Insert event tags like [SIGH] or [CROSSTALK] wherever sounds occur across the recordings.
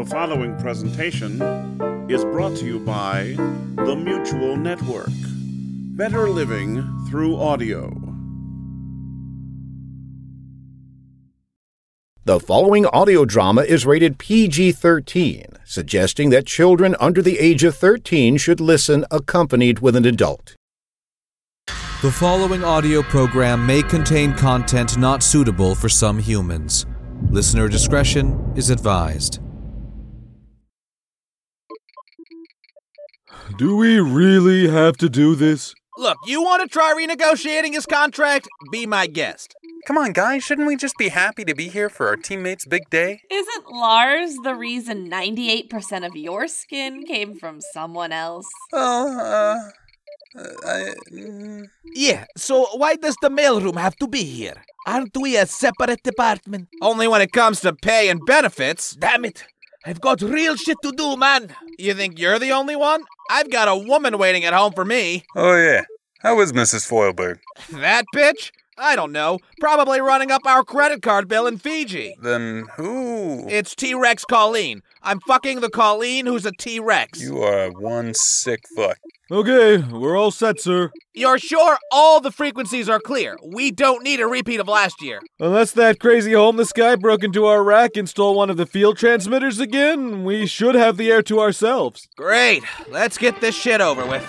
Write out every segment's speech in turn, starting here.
The following presentation is brought to you by the Mutual Network. Better living through audio. The following audio drama is rated PG 13, suggesting that children under the age of 13 should listen accompanied with an adult. The following audio program may contain content not suitable for some humans. Listener discretion is advised. Do we really have to do this? Look, you want to try renegotiating his contract? Be my guest. Come on, guys, shouldn't we just be happy to be here for our teammates' big day? Isn't Lars the reason 98% of your skin came from someone else? Well, uh, uh, I. mm, Yeah, so why does the mailroom have to be here? Aren't we a separate department? Only when it comes to pay and benefits. Damn it. I've got real shit to do, man. You think you're the only one? I've got a woman waiting at home for me. Oh, yeah. How is Mrs. Foilberg? That bitch? I don't know. Probably running up our credit card bill in Fiji. Then who? It's T Rex Colleen. I'm fucking the Colleen who's a T Rex. You are one sick fuck. Okay, we're all set, sir. You're sure all the frequencies are clear? We don't need a repeat of last year. Unless that crazy homeless guy broke into our rack and stole one of the field transmitters again, we should have the air to ourselves. Great. Let's get this shit over with.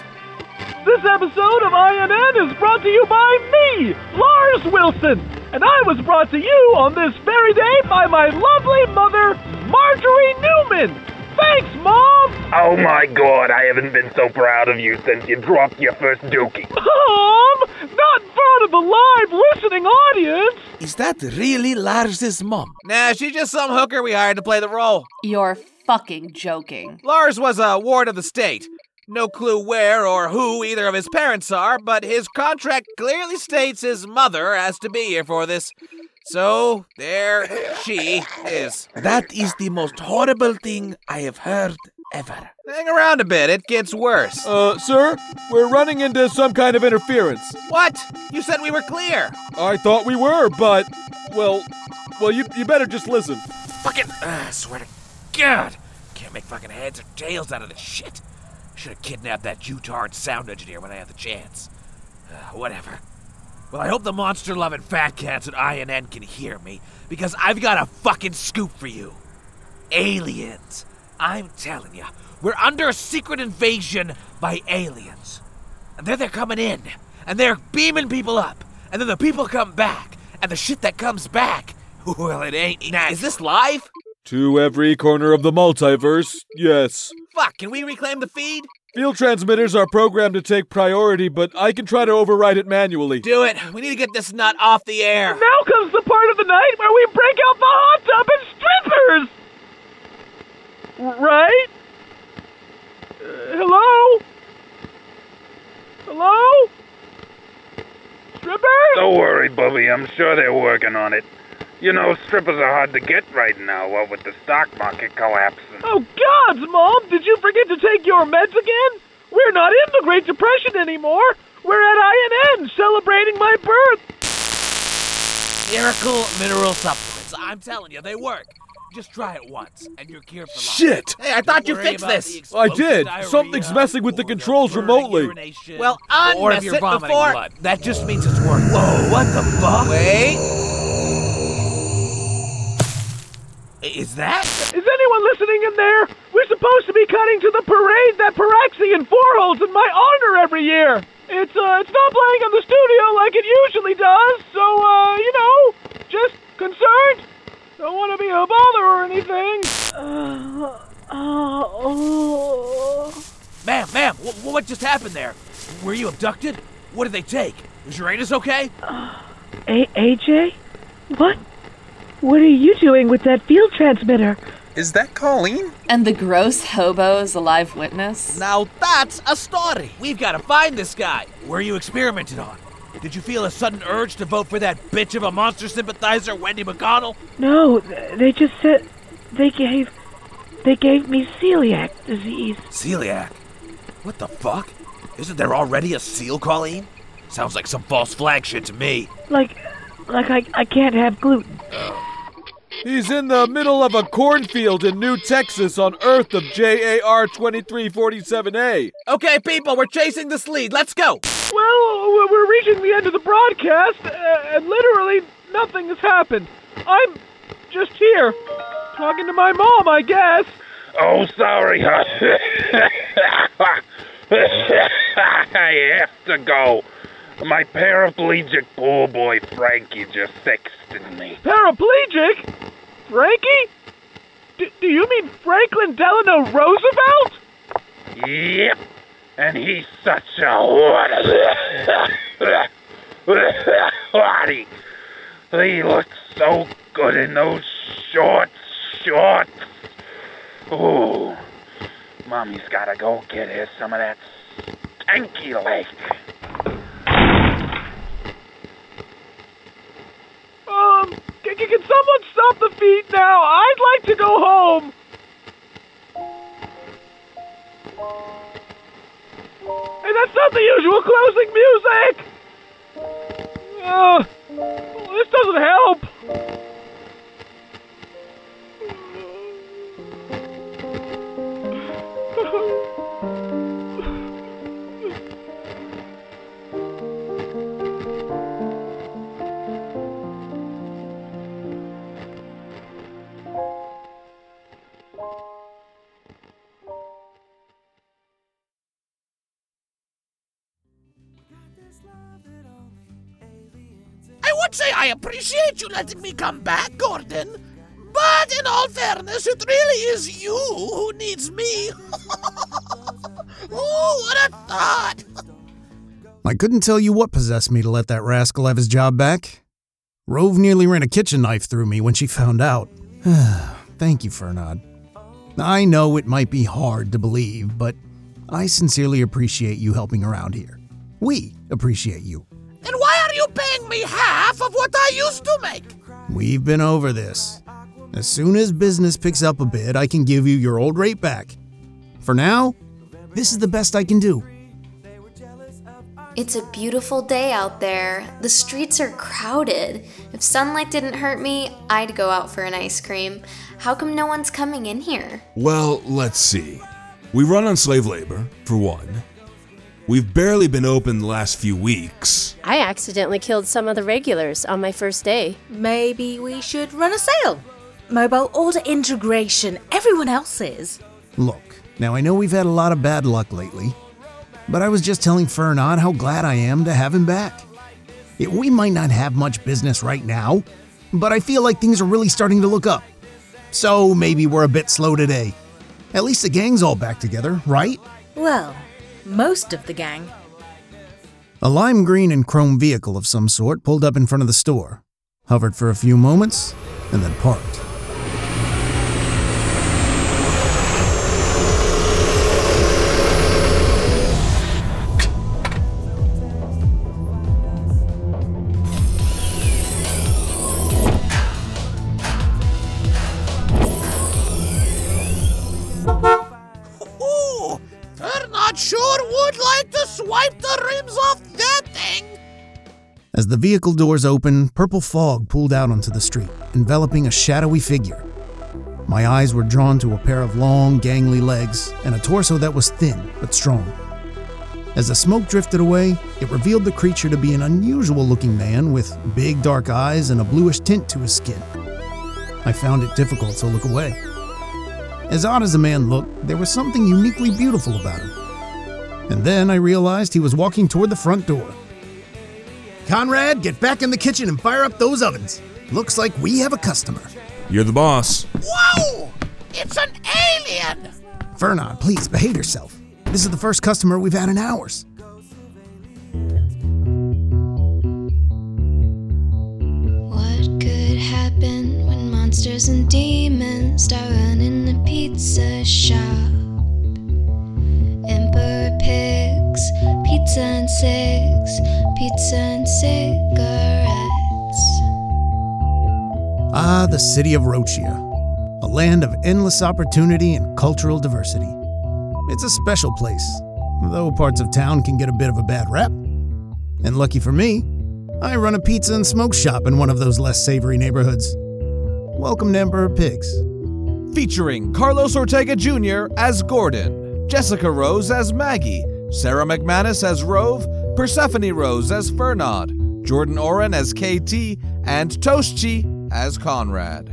This episode of INN is brought to you by me, Lars Wilson, and I was brought to you on this very day by my lovely mother, Marjorie Newman. Thanks, Mom! Oh my god, I haven't been so proud of you since you dropped your first dookie. Mom! Not in front of a live listening audience! Is that really Lars's mom? Nah, she's just some hooker we hired to play the role. You're fucking joking. Lars was a ward of the state. No clue where or who either of his parents are, but his contract clearly states his mother has to be here for this. So, there she is. That is the most horrible thing I have heard ever. Hang around a bit, it gets worse. Uh, sir, we're running into some kind of interference. What? You said we were clear. I thought we were, but, well, well, you, you better just listen. Fucking, uh, swear to God, can't make fucking heads or tails out of this shit. Should have kidnapped that Utard sound engineer when I had the chance. Uh, whatever. Well, I hope the monster loving fat cats at INN can hear me, because I've got a fucking scoop for you. Aliens. I'm telling you, we're under a secret invasion by aliens. And then they're coming in, and they're beaming people up, and then the people come back, and the shit that comes back, [LAUGHS] well, it ain't natural. Is this live? To every corner of the multiverse, yes. Fuck, can we reclaim the feed? Field transmitters are programmed to take priority, but I can try to override it manually. Do it. We need to get this nut off the air. Now comes the part of the night where we break out the hot tub and strippers! Right? Uh, hello? Hello? Strippers? Don't worry, Bubby, I'm sure they're working on it. You know, strippers are hard to get right now, what with the stock market collapsing. Oh, gods, Mom! Did you forget to take your meds again? We're not in the Great Depression anymore. We're at INN celebrating my birth. Miracle mineral supplements. I'm telling you, they work. Just try it once, and you're cured for life. Shit! Hey, I thought you fixed this. I did. diarrhea Something's messing with the controls burning remotely. urination. Well, unmess if you're it before. blood. That just means it's working. Whoa, what the fuck? Wait. Is that? Is anyone listening in there? We're supposed to be cutting to the parade that Paraxian Four holds in my honor every year. It's uh, it's not playing in the studio like it usually does, so uh, you know, just concerned. Don't want to be a bother or anything. Uh, oh. Ma'am, ma'am, wh- what just happened there? Were you abducted? What did they take? Is Uranus okay? A- AJ, what? What are you doing with that field transmitter? Is that Colleen? And the gross hobo is a live witness? Now that's a story. We've got to find this guy. Were you experimented on? Did you feel a sudden urge to vote for that bitch of a monster sympathizer, Wendy McConnell? No, they just said they gave they gave me celiac disease. Celiac? What the fuck? Isn't there already a seal, Colleen? Sounds like some false flag shit to me. Like like I, I can't have gluten. He's in the middle of a cornfield in New Texas on Earth of JAR 2347A. Okay, people, we're chasing this lead. Let's go. Well, we're reaching the end of the broadcast, uh, and literally nothing has happened. I'm just here, talking to my mom, I guess. Oh, sorry, huh? [LAUGHS] I have to go. My paraplegic pool boy Frankie just texted me. Paraplegic? Frankie? D- do you mean Franklin Delano Roosevelt? Yep. And he's such a hottie. He looks so good in those short shorts. Ooh. Mommy's gotta go get her some of that stanky leg. Um, can, can someone stop the feet now? I'd like to go home. Hey, that's not the usual closing music! Uh, this doesn't help. Appreciate you letting me come back, Gordon. But in all fairness, it really is you who needs me. [LAUGHS] oh, what a thought! I couldn't tell you what possessed me to let that rascal have his job back. Rove nearly ran a kitchen knife through me when she found out. [SIGHS] Thank you, Fernand. I know it might be hard to believe, but I sincerely appreciate you helping around here. We appreciate you. Paying me half of what I used to make? We've been over this. As soon as business picks up a bit, I can give you your old rate back. For now, this is the best I can do. It's a beautiful day out there. The streets are crowded. If sunlight didn't hurt me, I'd go out for an ice cream. How come no one's coming in here? Well, let's see. We run on slave labor, for one. We've barely been open the last few weeks. I accidentally killed some of the regulars on my first day. Maybe we should run a sale. Mobile order integration. Everyone else is. Look, now I know we've had a lot of bad luck lately, but I was just telling Fernand how glad I am to have him back. It, we might not have much business right now, but I feel like things are really starting to look up. So maybe we're a bit slow today. At least the gang's all back together, right? Well, most of the gang. A lime green and chrome vehicle of some sort pulled up in front of the store, hovered for a few moments, and then parked. Vehicle doors open, purple fog pulled out onto the street, enveloping a shadowy figure. My eyes were drawn to a pair of long, gangly legs and a torso that was thin but strong. As the smoke drifted away, it revealed the creature to be an unusual looking man with big dark eyes and a bluish tint to his skin. I found it difficult to look away. As odd as the man looked, there was something uniquely beautiful about him. And then I realized he was walking toward the front door. Conrad, get back in the kitchen and fire up those ovens. Looks like we have a customer. You're the boss. Whoa! It's an alien! Fernand, please behave yourself. This is the first customer we've had in hours. What could happen when monsters and demons start running the pizza shop? Emperor Pigs pizza and six, pizza and cigarettes. Ah, the city of Rochia, a land of endless opportunity and cultural diversity. It's a special place, though parts of town can get a bit of a bad rep. And lucky for me, I run a pizza and smoke shop in one of those less savory neighborhoods. Welcome to Emperor Pigs. Featuring Carlos Ortega Jr. as Gordon, Jessica Rose as Maggie, Sarah McManus as Rove, Persephone Rose as Fernand, Jordan Oren as Katie, and Toastchi as Conrad.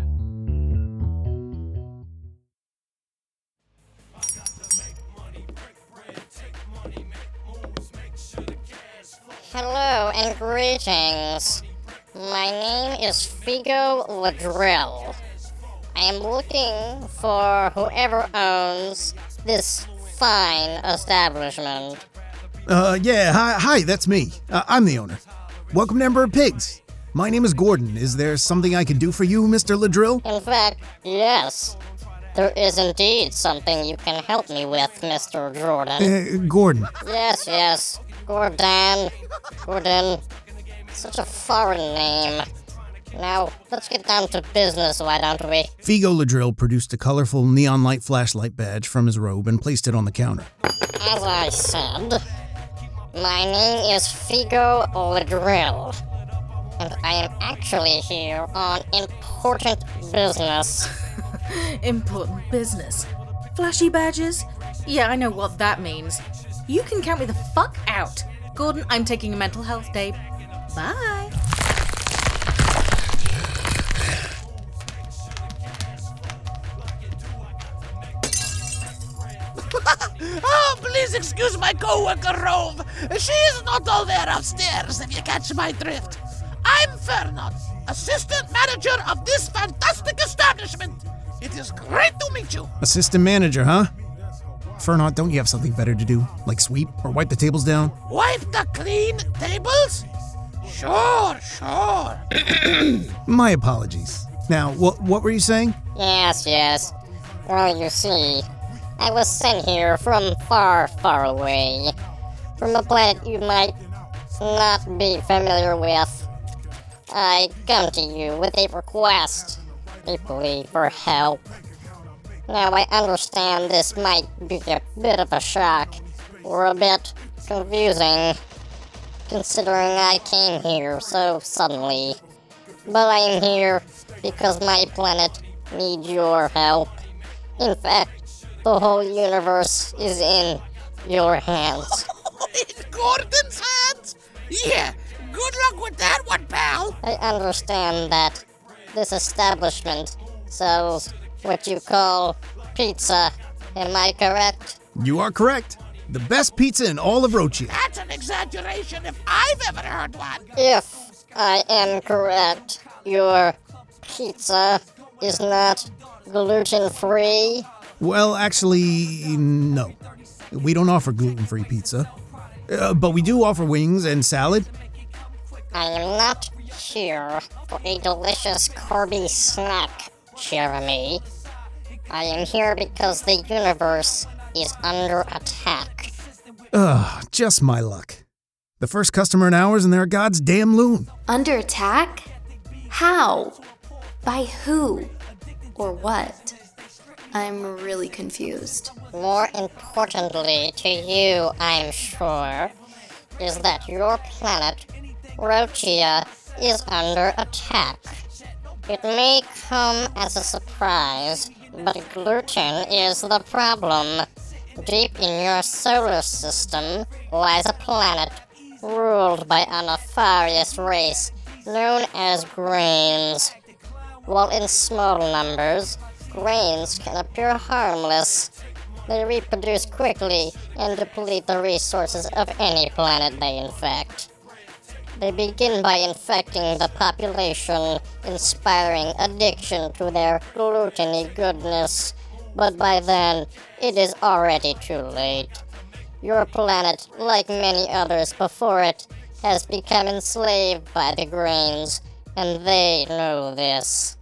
Hello and greetings. My name is Figo Ladrill. I am looking for whoever owns this fine establishment. Uh, yeah, hi, hi that's me. Uh, I'm the owner. Welcome to of Pigs. My name is Gordon. Is there something I can do for you, Mr. Ladrill? In fact, yes. There is indeed something you can help me with, Mr. Jordan. Uh, Gordon. Yes, yes. Gordon. Gordon. Such a foreign name. Now, let's get down to business, why don't we? Figo Ladrill produced a colorful neon light flashlight badge from his robe and placed it on the counter. As I said, my name is Figo Ladrill, and I am actually here on important business. [LAUGHS] Important business. Flashy badges? Yeah, I know what that means. You can count me the fuck out. Gordon, I'm taking a mental health day. Bye. Please excuse my co-worker Rove. She is not all there upstairs, if you catch my drift. I'm Fernand, assistant manager of this fantastic establishment. It is great to meet you. Assistant manager, huh? Fernand, don't you have something better to do? Like sweep or wipe the tables down? Wipe the clean tables? Sure, sure. [CLEARS THROAT] My apologies. Now, what what were you saying? Yes, yes. Well, you see, I was sent here from far, far away. From a planet you might not be familiar with. I come to you with a request, a plea for help. Now, I understand this might be a bit of a shock, or a bit confusing, considering I came here so suddenly. But I am here because my planet needs your help. In fact, the whole universe is in your hands. [LAUGHS] in Gordon's hands? Yeah, good luck with that one, pal. I understand that this establishment sells what you call pizza. Am I correct? You are correct. The best pizza in all of Rochia. That's an exaggeration if I've ever heard one. If I am correct, your pizza is not gluten free. Well, actually, no. We don't offer gluten free pizza. Uh, but we do offer wings and salad. I am not here for a delicious Corby snack, Jeremy. I am here because the universe is under attack. Ugh, just my luck. The first customer in hours and they're a god's damn loon. Under attack? How? By who? Or what? I'm really confused. More importantly to you, I'm sure, is that your planet, Rochia, is under attack. It may come as a surprise, but gluten is the problem. Deep in your solar system lies a planet ruled by a nefarious race known as grains. While in small numbers, grains can appear harmless. They reproduce quickly and deplete the resources of any planet they infect. They begin by infecting the population, inspiring addiction to their gluteny goodness. But by then, it is already too late. Your planet, like many others before it, has become enslaved by the grains, and they know this.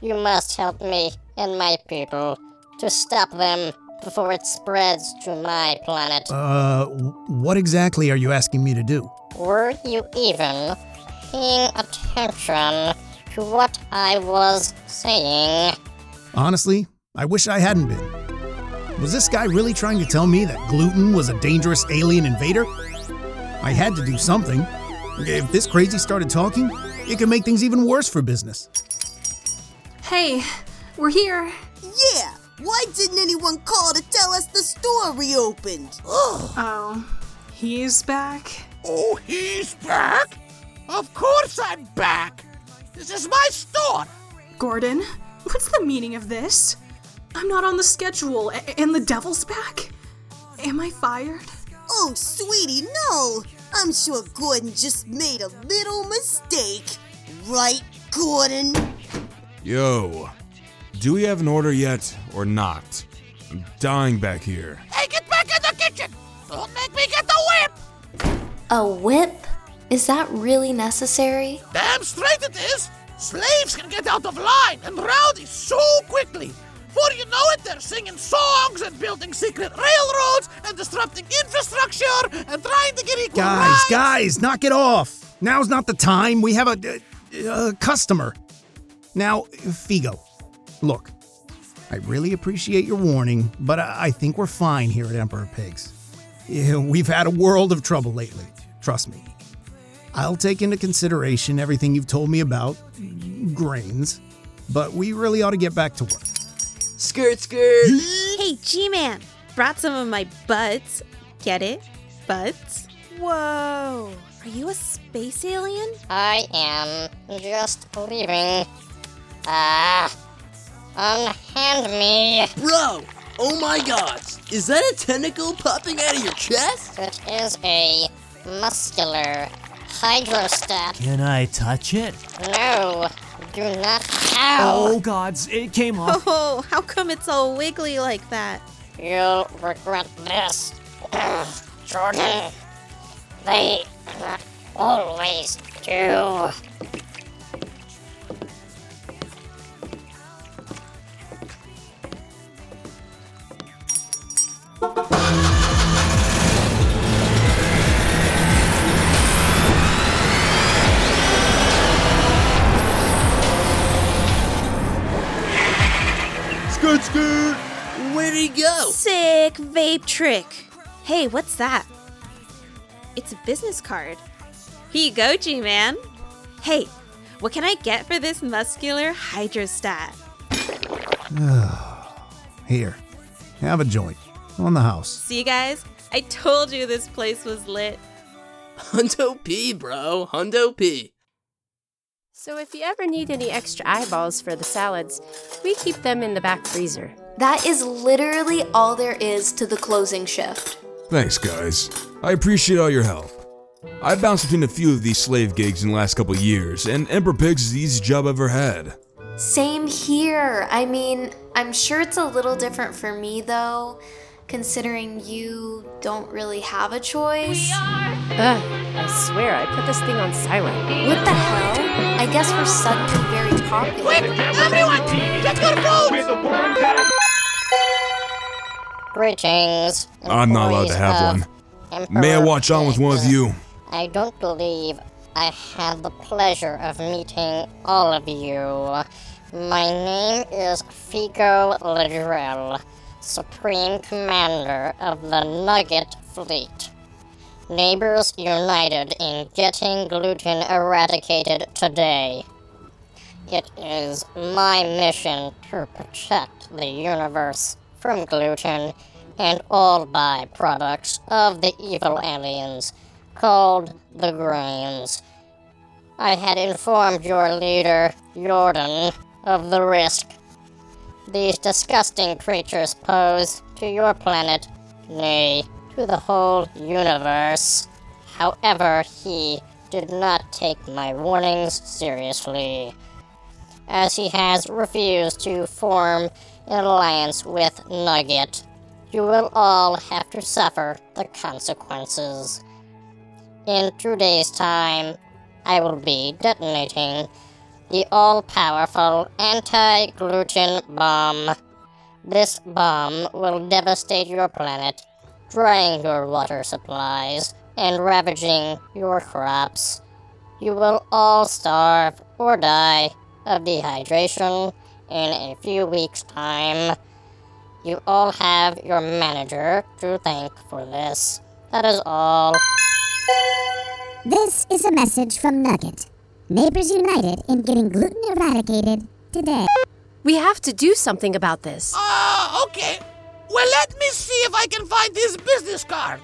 You must help me and my people to stop them before it spreads to my planet. Uh, what exactly are you asking me to do? Were you even paying attention to what I was saying? Honestly, I wish I hadn't been. Was this guy really trying to tell me that gluten was a dangerous alien invader? I had to do something. If this crazy started talking, it could make things even worse for business. Hey, we're here. Yeah, why didn't anyone call to tell us the store reopened? [GASPS] Oh, he's back? Oh, he's back? Of course I'm back. This is my store. Gordon, what's the meaning of this? I'm not on the schedule, a- and the devil's back? Am I fired? Oh, sweetie, no. I'm sure Gordon just made a little mistake. Right, Gordon? Yo, do we have an order yet or not? I'm dying back here. Hey, get back in the kitchen. Don't make me get the whip. A whip? Is that really necessary? Damn straight it is. Slaves can get out of line and rowdy so quickly. Before you know it, they're singing songs and building secret railroads and disrupting infrastructure and trying to get equal Guys, rights. guys, knock it off. Now's not the time. We have a, a, a customer. Now, Figo, look, I really appreciate your warning, but I, I think we're fine here at Emperor Pigs. We've had a world of trouble lately. Trust me. I'll take into consideration everything you've told me about grains, but we really ought to get back to work. Skirt, skirt. [LAUGHS] Hey, G Man, brought some of my butts. Get it? Butts? Whoa. Are you a space alien? I am just leaving. Ah. Unhand me. Bro, oh my god, is that a tentacle popping out of your chest? It is a muscular hydrostat. Can I touch it? No, do not. Oh gods, it came off. Oh, how come it's all wiggly like that? You'll regret this. [CLEARS THROAT] Jordan, they always do. Skirt, skirt. Where'd he go? Sick vape trick. Hey, what's that? It's a business card. Here you go, G Man. Hey, what can I get for this muscular hydrostat? [SIGHS] Here, have a joint on the house. See, you guys? I told you this place was lit. Hundo P, bro. Hundo P. So if you ever need any extra eyeballs for the salads, we keep them in the back freezer. That is literally all there is to the closing shift. Thanks, guys. I appreciate all your help. I've bounced between a few of these slave gigs in the last couple years, and Emperor Pigs is the easiest job I've ever had. Same here. I mean, I'm sure it's a little different for me though, considering you don't really have a choice. Ugh, I swear I put this thing on silent. What the hell? I guess we're suddenly very popular. Quick, everyone, get your phones. Greetings. I'm not allowed to have one. of May I watch on with one of you? I don't believe I have the pleasure of meeting all of you. My name is Figo Ladrill, Supreme Commander of the Nugget Fleet. Neighbors united in getting gluten eradicated today. It is my mission to protect the universe from gluten and all byproducts of the evil aliens called the Grains. I had informed your leader, Jordan, of the risk these disgusting creatures pose to your planet, nay, to the whole universe. However, he did not take my warnings seriously, as he has refused to form an alliance with Nugget. You will all have to suffer the consequences. In two days' time, I will be detonating the all powerful anti gluten bomb. This bomb will devastate your planet, drying your water supplies and ravaging your crops. You will all starve or die of dehydration in a few weeks' time. You all have your manager to thank for this. That is all. This is a message from Nugget. Neighbors united in getting gluten eradicated today. We have to do something about this. Ah, okay. Well, let me see if I can find his business card.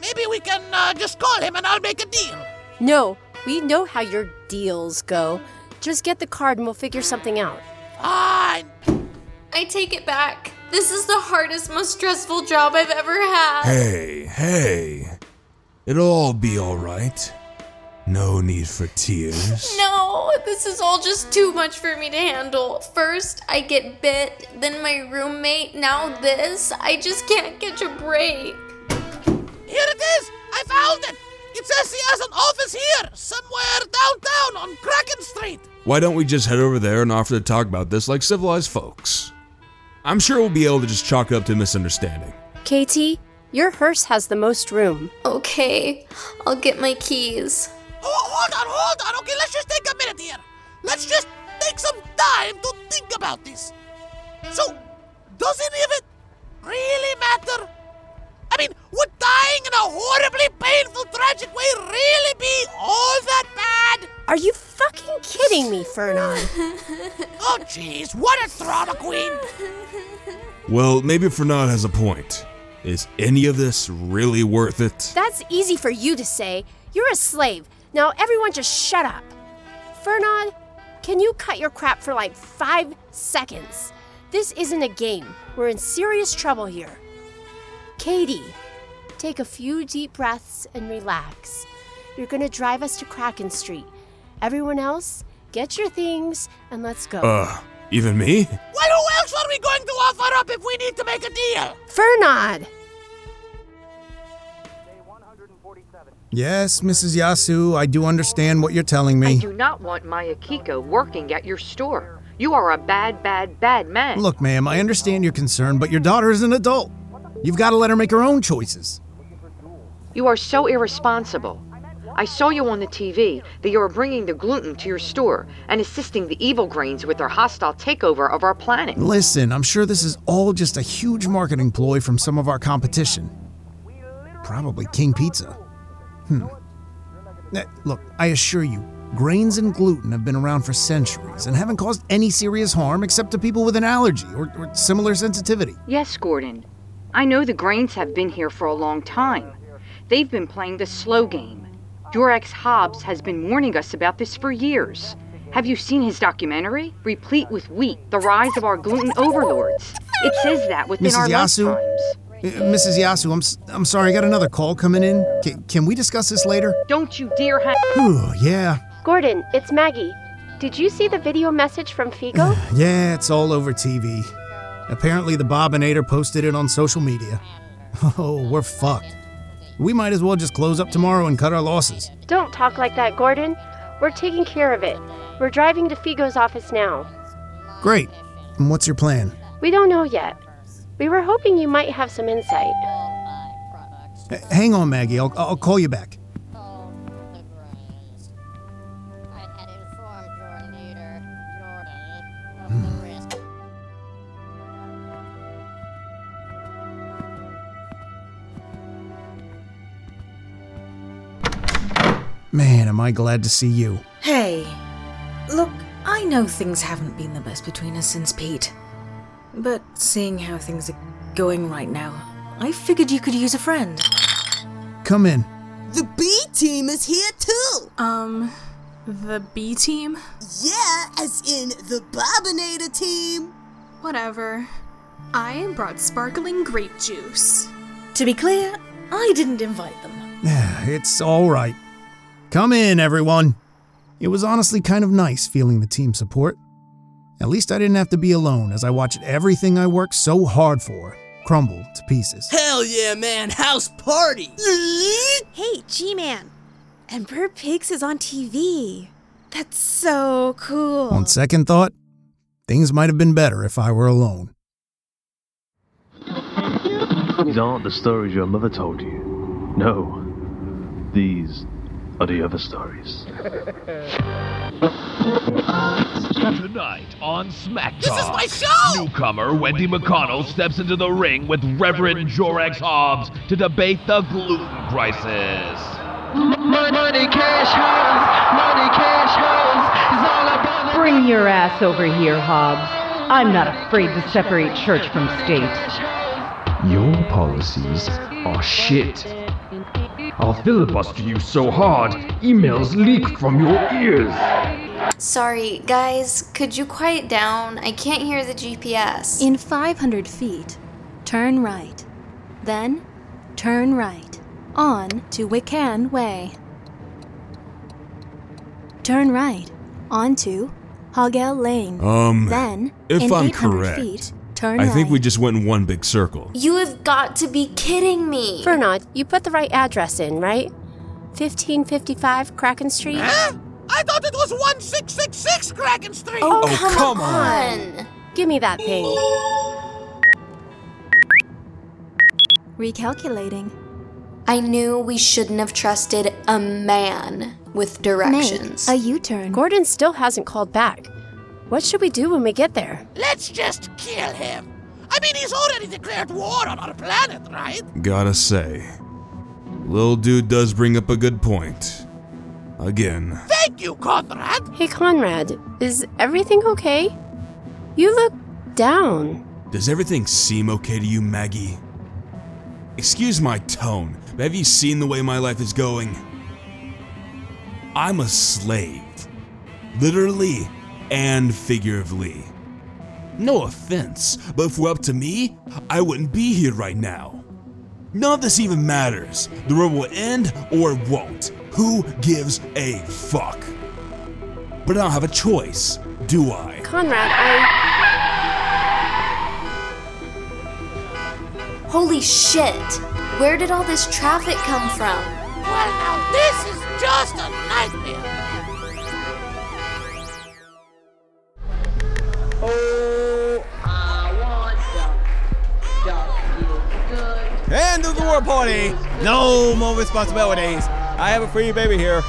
Maybe we can uh, just call him and I'll make a deal. No, we know how your deals go. Just get the card and we'll figure something out. Fine. I take it back. This is the hardest, most stressful job I've ever had. Hey, hey. It'll all be alright. No need for tears. [LAUGHS] No, this is all just too much for me to handle. First, I get bit, then my roommate, now this. I just can't catch a break. Here it is! I found it! It says he has an office here, somewhere downtown on Kraken Street. Why don't we just head over there and offer to talk about this like civilized folks? I'm sure we'll be able to just chalk it up to misunderstanding. Katie, your hearse has the most room. Okay, I'll get my keys. Oh, hold on, hold on. Okay, let's just take a minute here. Let's just take some time to think about this. So, does any of it really matter? I mean, would dying in a horribly painful, tragic way really be all that bad? Are you fucking kidding me, Fernand? [LAUGHS] oh, jeez, what a drama queen! Well, maybe Fernand has a point. Is any of this really worth it? That's easy for you to say. You're a slave. Now everyone just shut up. Fernand, can you cut your crap for like five seconds? This isn't a game. We're in serious trouble here. Katie, take a few deep breaths and relax. You're gonna drive us to Kraken Street. Everyone else, get your things and let's go. Uh, even me? Well, who else are we going to offer up if we need to make a deal? Fernand! Yes, Mrs. Yasu, I do understand what you're telling me. I do not want my Akiko working at your store. You are a bad, bad, bad man. Look, ma'am, I understand your concern, but your daughter is an adult. You've got to let her make her own choices. You are so irresponsible. I saw you on the TV that you are bringing the gluten to your store and assisting the evil grains with their hostile takeover of our planet. Listen, I'm sure this is all just a huge marketing ploy from some of our competition. Probably King Pizza. Hmm. Eh, Look, I assure you, grains and gluten have been around for centuries and haven't caused any serious harm except to people with an allergy or, or similar sensitivity. Yes, Gordon. I know the grains have been here for a long time. They've been playing the slow game. Durex Hobbs has been warning us about this for years. Have you seen his documentary? Replete with wheat, the rise of our gluten overlords. It says that within Mrs. our Yasu? lifetimes. Mrs. Yasu, I'm, s- I'm sorry, I got another call coming in. Can, can we discuss this later? Don't you dare have. Whew, yeah. Gordon, it's Maggie. Did you see the video message from Figo? [SIGHS] Yeah, it's all over TV. Apparently, the Bobinator posted it on social media. [LAUGHS] Oh, we're fucked. We might as well just close up tomorrow and cut our losses. Don't talk like that, Gordon. We're taking care of it. We're driving to Figo's office now. Great. And what's your plan? We don't know yet. We were hoping you might have some insight. H- hang on, Maggie. I'll, I'll call you back. Man, am I glad to see you. Hey, look, I know things haven't been the best between us since Pete. But seeing how things are going right now, I figured you could use a friend. Come in. The B team is here too. Um, the B team? Yeah, as in the Bobinator team. Whatever. I brought sparkling grape juice. To be clear, I didn't invite them. [SIGHS] It's all right. Come in, everyone. It was honestly kind of nice feeling the team support. At least I didn't have to be alone as I watched everything I worked so hard for crumble to pieces. Hell yeah, man! House party! Hey, G Man. Emperor Pigs is on TV. That's so cool. On second thought, things might have been better if I were alone. These aren't the stories your mother told you. No. These are the other stories. [LAUGHS] Tonight on SmackDown, This is my show! newcomer Wendy McConnell steps into the ring with Reverend Jorex Hobbs to debate the gluten crisis. Money, cash, hoes, money, cash, hoes is all about Bring your ass over here, Hobbs. I'm not afraid to separate church from state. Your policies are shit. I'll filibuster you so hard, emails leak from your ears. Sorry, guys, could you quiet down? I can't hear the GPS. In 500 feet, turn right. Then, turn right. On to Wiccan Way. Turn right. On to Hogell Lane. Um, then, if in I'm 800 correct, feet, turn I right. think we just went in one big circle. You have got to be kidding me. Fernand, you put the right address in, right? 1555 Kraken Street? Huh? I thought it was 1666 Kraken Street. Oh, Oh, come, come on. Give me that thing. Recalculating. I knew we shouldn't have trusted a man with directions. Make a U turn. Gordon still hasn't called back. What should we do when we get there? Let's just kill him. I mean, he's already declared war on our planet, right? Gotta say, little dude does bring up a good point. Again. Thank you, Conrad. Hey, Conrad, is everything okay? You look down. Does everything seem okay to you, Maggie? Excuse my tone, but have you seen the way my life is going? I'm a slave. Literally and figuratively. No offense, but if it were up to me, I wouldn't be here right now. None of this even matters. The world will end or it won't. Who gives a fuck? But I don't have a choice, do I? Conrad, I. Holy shit! Where did all this traffic come from? Well, now this is just a nightmare. War party! No more responsibilities. I have a free baby here.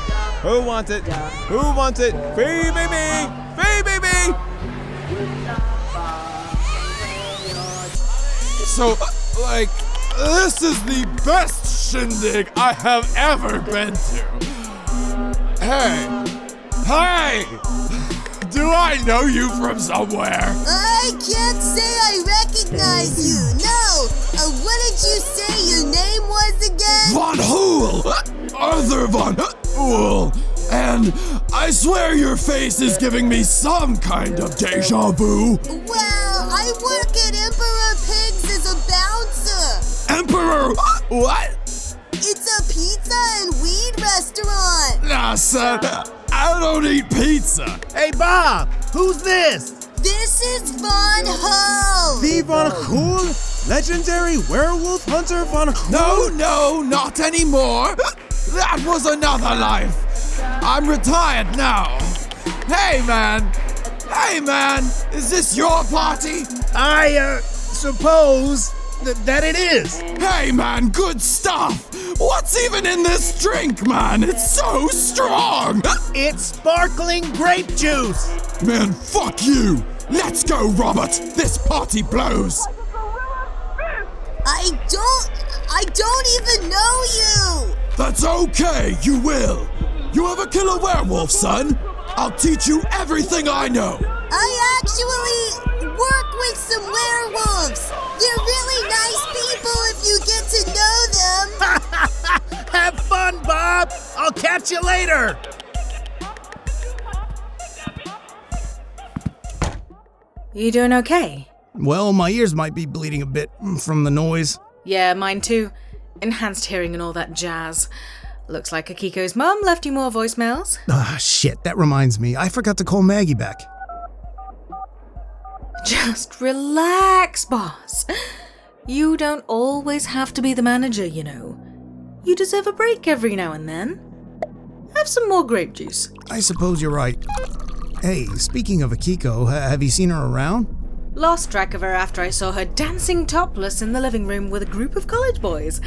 Who wants it? Who wants it? Free baby! Free baby! So, like, this is the best shindig I have ever been to. Hey, hey! Do I know you from somewhere? I can't say I recognize you. No. Uh, what did you say your name was again? Von Hool! Arthur Von Hool! And I swear your face is giving me some kind of deja vu. Well, I work at Emperor Pigs as a bouncer. Emperor! What? It's a pizza and weed restaurant. Nah, son, I don't eat pizza. Hey, Bob! Who's this? This is Von Ho. The Von Cool? Legendary werewolf hunter Von Cool? No, no, not anymore. That was another life. I'm retired now. Hey, man. Hey, man. Is this your party? I, uh, suppose th- that it is. Hey, man, good stuff. What's even in this drink, man? It's so strong. It's sparkling grape juice. Man, fuck you. Let's go, Robert. This party blows. I don't. I don't even know you. That's okay, you will. You ever kill a werewolf, son? I'll teach you everything I know. I actually work with some werewolves. They're really nice people if you get to know them. [LAUGHS] Have fun, Bob. I'll catch you later. You doing okay? Well, my ears might be bleeding a bit from the noise. Yeah, mine too. Enhanced hearing and all that jazz. Looks like Akiko's mum left you more voicemails. Ah, shit, that reminds me. I forgot to call Maggie back. Just relax, boss. You don't always have to be the manager, you know. You deserve a break every now and then. Have some more grape juice. I suppose you're right. Hey, speaking of Akiko, ha- have you seen her around? Lost track of her after I saw her dancing topless in the living room with a group of college boys.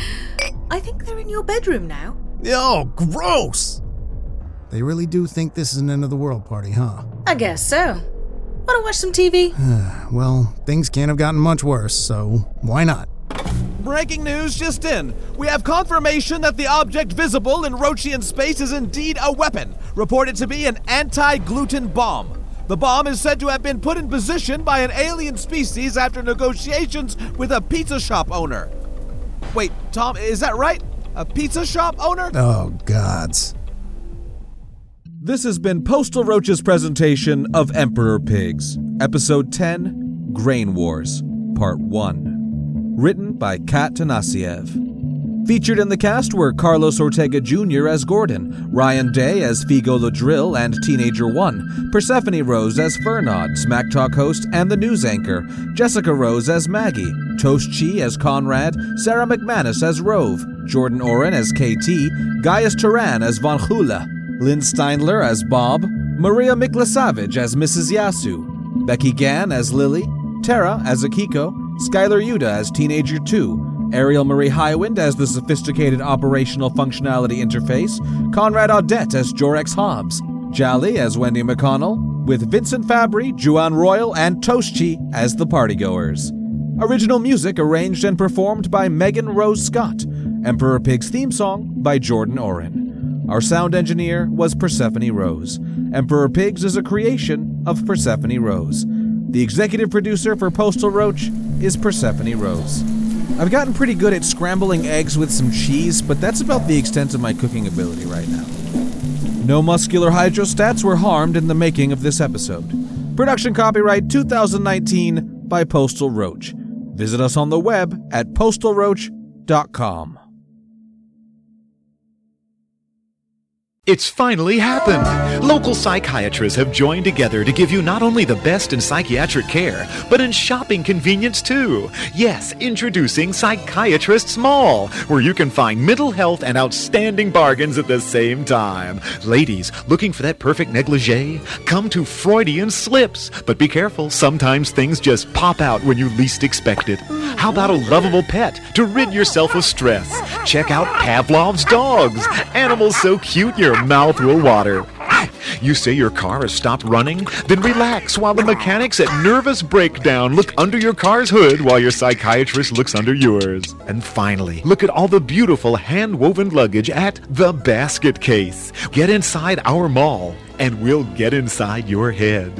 I think they're in your bedroom now. Oh, gross! They really do think this is an end of the world party, huh? I guess so. Wanna watch some TV? [SIGHS] well, things can't have gotten much worse, so why not? Breaking news just in. We have confirmation that the object visible in Rochian space is indeed a weapon, reported to be an anti gluten bomb. The bomb is said to have been put in position by an alien species after negotiations with a pizza shop owner. Wait, Tom, is that right? A pizza shop owner? Oh, gods. This has been Postal Roach's presentation of Emperor Pigs, Episode 10 Grain Wars, Part 1. Written by Kat Tanasiev. Featured in the cast were Carlos Ortega Jr. as Gordon, Ryan Day as Figo Ladrill and Teenager One, Persephone Rose as Fernand, Smack Talk host and the news anchor, Jessica Rose as Maggie, Toast Chi as Conrad, Sarah McManus as Rove, Jordan Oren as Katie, Gaius Turan as Von Hula, Lynn Steindler as Bob, Maria Miklasavage as Mrs. Yasu, Becky Gann as Lily, Tara as Akiko, Skylar Yuda as Teenager 2, Ariel Marie Highwind as the sophisticated operational functionality interface, Conrad Audette as Jorex Hobbs, Jolly as Wendy McConnell, with Vincent Fabry, Juan Royal, and Toshchi as the partygoers. Original music arranged and performed by Megan Rose Scott. Emperor Pig's theme song by Jordan Oren. Our sound engineer was Persephone Rose. Emperor Pigs is a creation of Persephone Rose. The executive producer for Postal Roach is Persephone Rose. I've gotten pretty good at scrambling eggs with some cheese, but that's about the extent of my cooking ability right now. No muscular hydrostats were harmed in the making of this episode. Production copyright 2019 by Postal Roach. Visit us on the web at postalroach.com. It's finally happened! Local psychiatrists have joined together to give you not only the best in psychiatric care, but in shopping convenience too. Yes, introducing Psychiatrists Mall, where you can find mental health and outstanding bargains at the same time. Ladies, looking for that perfect negligee? Come to Freudian Slips. But be careful, sometimes things just pop out when you least expect it. How about a lovable pet to rid yourself of stress? Check out Pavlov's dogs. Animals so cute mouth will water. You say your car has stopped running? Then relax while the mechanics at Nervous Breakdown look under your car's hood while your psychiatrist looks under yours. And finally, look at all the beautiful hand woven luggage at The Basket Case. Get inside our mall, and we'll get inside your head.